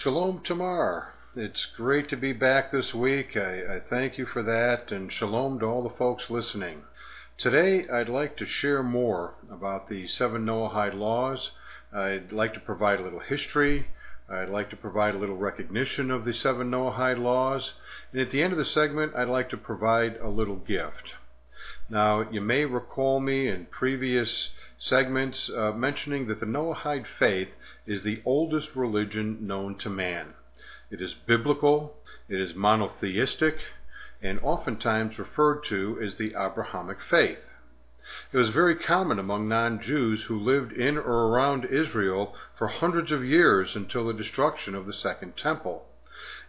Shalom Tamar. It's great to be back this week. I, I, thank you for that, and shalom to all the folks listening. Today, I'd like to share more about the seven Noahide laws. I'd like to provide a little history. I'd like to provide a little recognition of the seven Noahide laws. And at the end of the segment, I'd like to provide a little gift. Now, you may recall me in previous segments uh, mentioning that the Noahide faith is the oldest religion known to man. It is biblical, it is monotheistic, and oftentimes referred to as the Abrahamic faith. It was very common among non Jews who lived in or around Israel for hundreds of years until the destruction of the Second Temple.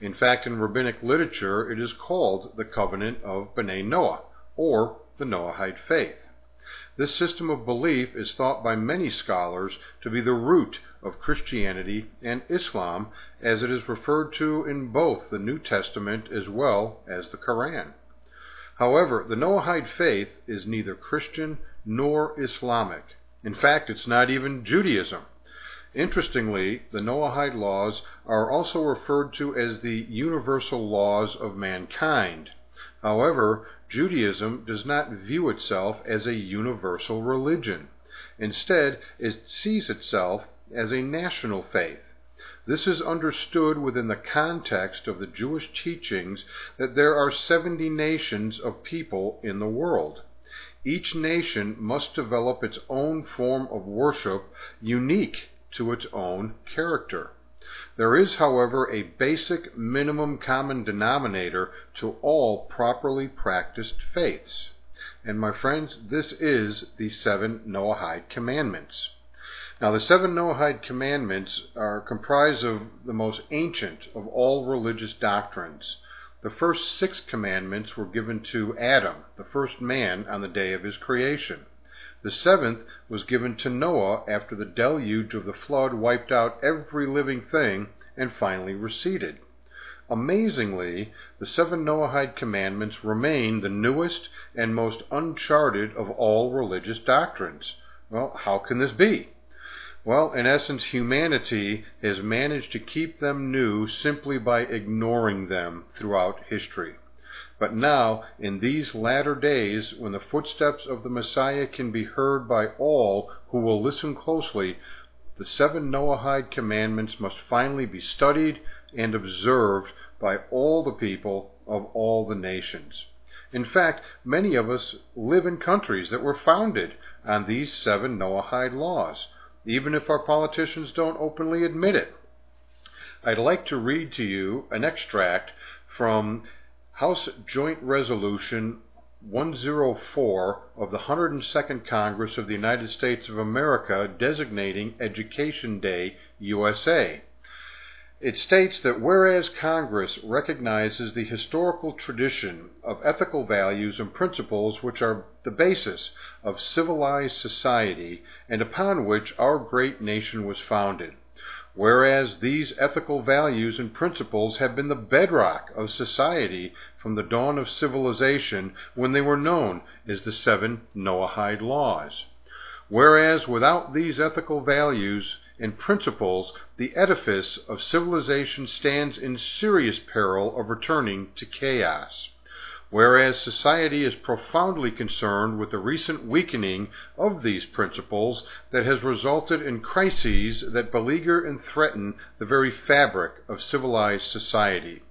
In fact, in rabbinic literature, it is called the Covenant of B'nai Noah, or the Noahide faith. This system of belief is thought by many scholars to be the root of Christianity and Islam, as it is referred to in both the New Testament as well as the Koran. However, the Noahide faith is neither Christian nor Islamic. In fact, it's not even Judaism. Interestingly, the Noahide laws are also referred to as the universal laws of mankind. However, Judaism does not view itself as a universal religion. Instead, it sees itself as a national faith. This is understood within the context of the Jewish teachings that there are 70 nations of people in the world. Each nation must develop its own form of worship unique to its own character. There is, however, a basic minimum common denominator to all properly practiced faiths. And my friends, this is the seven Noahide commandments. Now, the seven Noahide commandments are comprised of the most ancient of all religious doctrines. The first six commandments were given to Adam, the first man, on the day of his creation. The seventh was given to Noah after the deluge of the flood wiped out every living thing and finally receded. Amazingly, the seven Noahide commandments remain the newest and most uncharted of all religious doctrines. Well, how can this be? Well, in essence, humanity has managed to keep them new simply by ignoring them throughout history. But now, in these latter days, when the footsteps of the Messiah can be heard by all who will listen closely, the seven Noahide commandments must finally be studied and observed by all the people of all the nations. In fact, many of us live in countries that were founded on these seven Noahide laws, even if our politicians don't openly admit it. I'd like to read to you an extract from House Joint Resolution 104 of the 102nd Congress of the United States of America designating Education Day USA. It states that whereas Congress recognizes the historical tradition of ethical values and principles which are the basis of civilized society and upon which our great nation was founded, whereas these ethical values and principles have been the bedrock of society from the dawn of civilization when they were known as the seven Noahide laws. Whereas without these ethical values and principles, the edifice of civilization stands in serious peril of returning to chaos whereas society is profoundly concerned with the recent weakening of these principles that has resulted in crises that beleaguer and threaten the very fabric of civilized society.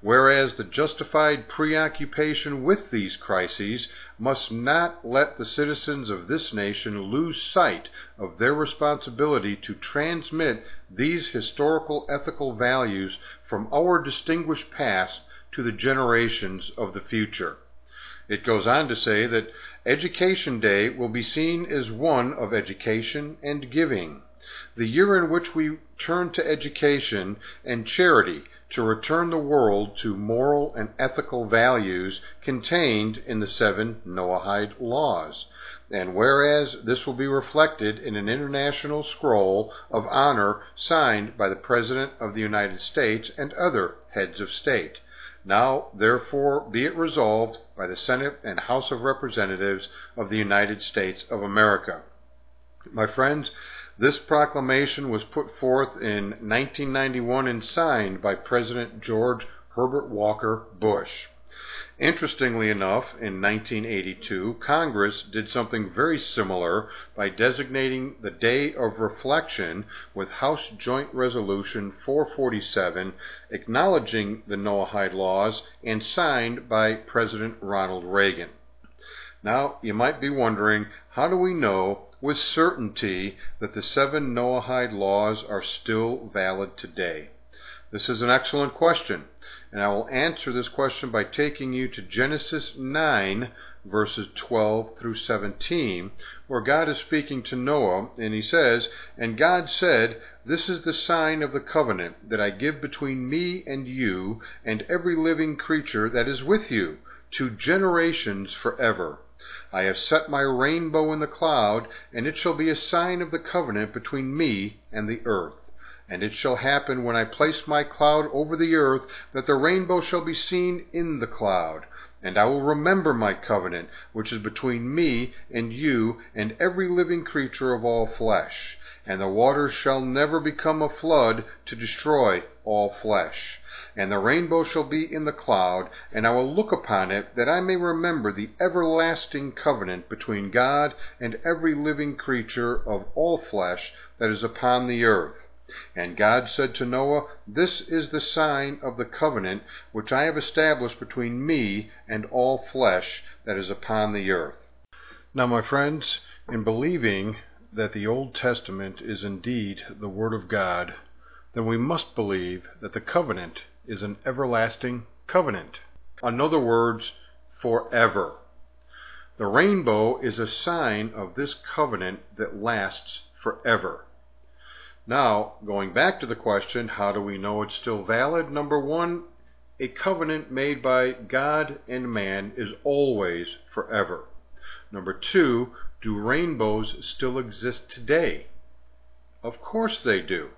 Whereas the justified preoccupation with these crises must not let the citizens of this nation lose sight of their responsibility to transmit these historical ethical values from our distinguished past to the generations of the future. It goes on to say that Education Day will be seen as one of education and giving, the year in which we turn to education and charity to return the world to moral and ethical values contained in the seven Noahide laws. And whereas this will be reflected in an international scroll of honor signed by the President of the United States and other heads of state. Now, therefore, be it resolved by the Senate and House of Representatives of the United States of America. My friends, This proclamation was put forth in 1991 and signed by President George Herbert Walker Bush. Interestingly enough, in 1982, Congress did something very similar by designating the Day of Reflection with House Joint Resolution 447 acknowledging the Noahide laws and signed by President Ronald Reagan. Now, you might be wondering, how do we know with certainty that the seven Noahide laws are still valid today? This is an excellent question, and I will answer this question by taking you to Genesis 9, verses 12 through 17, where God is speaking to Noah, and he says, And God said, This is the sign of the covenant that I give between me and you and every living creature that is with you, to generations forever. I have set my rainbow in the cloud, and it shall be a sign of the covenant between me and the earth. And it shall happen when I place my cloud over the earth that the rainbow shall be seen in the cloud. And I will remember my covenant, which is between me and you and every living creature of all flesh. And the waters shall never become a flood to destroy all flesh and the rainbow shall be in the cloud, and I will look upon it, that I may remember the everlasting covenant between God and every living creature of all flesh that is upon the earth. And God said to Noah, This is the sign of the covenant which I have established between me and all flesh that is upon the earth. Now, my friends, in believing that the Old Testament is indeed the Word of God, then we must believe that the covenant is an everlasting covenant. In other words, forever. The rainbow is a sign of this covenant that lasts forever. Now, going back to the question, how do we know it's still valid? Number one, a covenant made by God and man is always forever. Number two, do rainbows still exist today? Of course they do.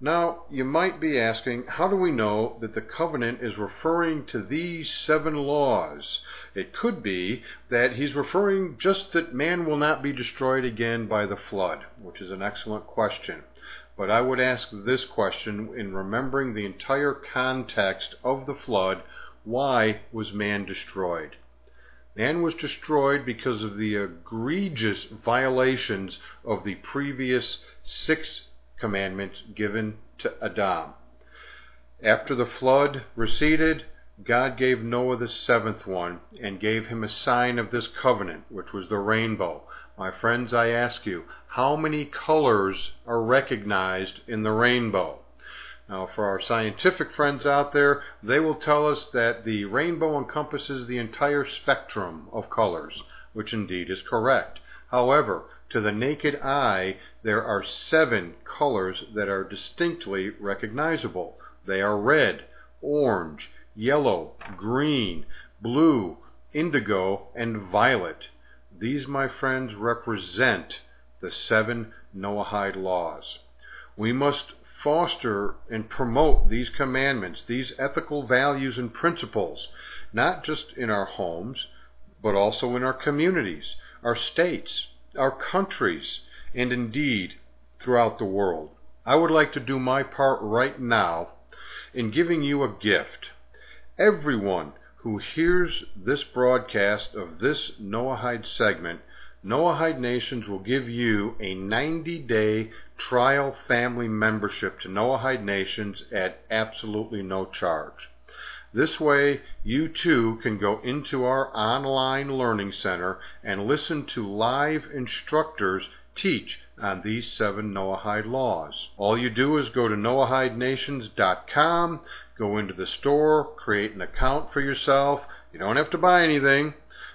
Now, you might be asking, how do we know that the covenant is referring to these seven laws? It could be that he's referring just that man will not be destroyed again by the flood, which is an excellent question. But I would ask this question in remembering the entire context of the flood why was man destroyed? Man was destroyed because of the egregious violations of the previous six commandments given to Adam. After the flood receded, God gave Noah the seventh one and gave him a sign of this covenant, which was the rainbow. My friends, I ask you, how many colors are recognized in the rainbow? Now, for our scientific friends out there, they will tell us that the rainbow encompasses the entire spectrum of colors, which indeed is correct. However, to the naked eye, there are seven colors that are distinctly recognizable. They are red, orange, yellow, green, blue, indigo, and violet. These, my friends, represent the seven Noahide laws. We must foster and promote these commandments, these ethical values and principles, not just in our homes, but also in our communities, our states, our countries, and indeed throughout the world. I would like to do my part right now in giving you a gift. Everyone who hears this broadcast of this Noahide segment, Noahide Nations will give you a 90 day trial family membership to Noahide Nations at absolutely no charge. This way, you too can go into our online learning center and listen to live instructors teach on these seven Noahide laws. All you do is go to noahidenations.com, go into the store, create an account for yourself. You don't have to buy anything,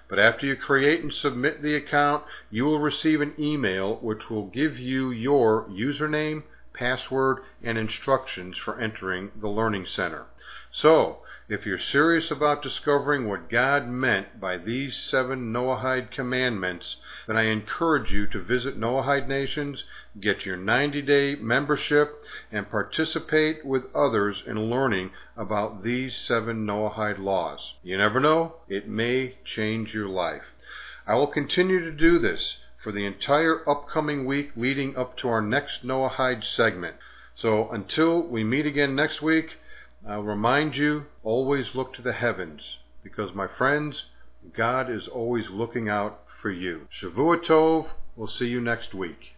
but after you create and submit the account, you will receive an email which will give you your username, password, and instructions for entering the Learning Center. So, if you're serious about discovering what God meant by these seven Noahide commandments, then I encourage you to visit Noahide Nations, get your 90 day membership, and participate with others in learning about these seven Noahide laws. You never know, it may change your life. I will continue to do this for the entire upcoming week leading up to our next Noahide segment. So until we meet again next week, I'll remind you always look to the heavens because, my friends, God is always looking out for you. Shavua Tov. We'll see you next week.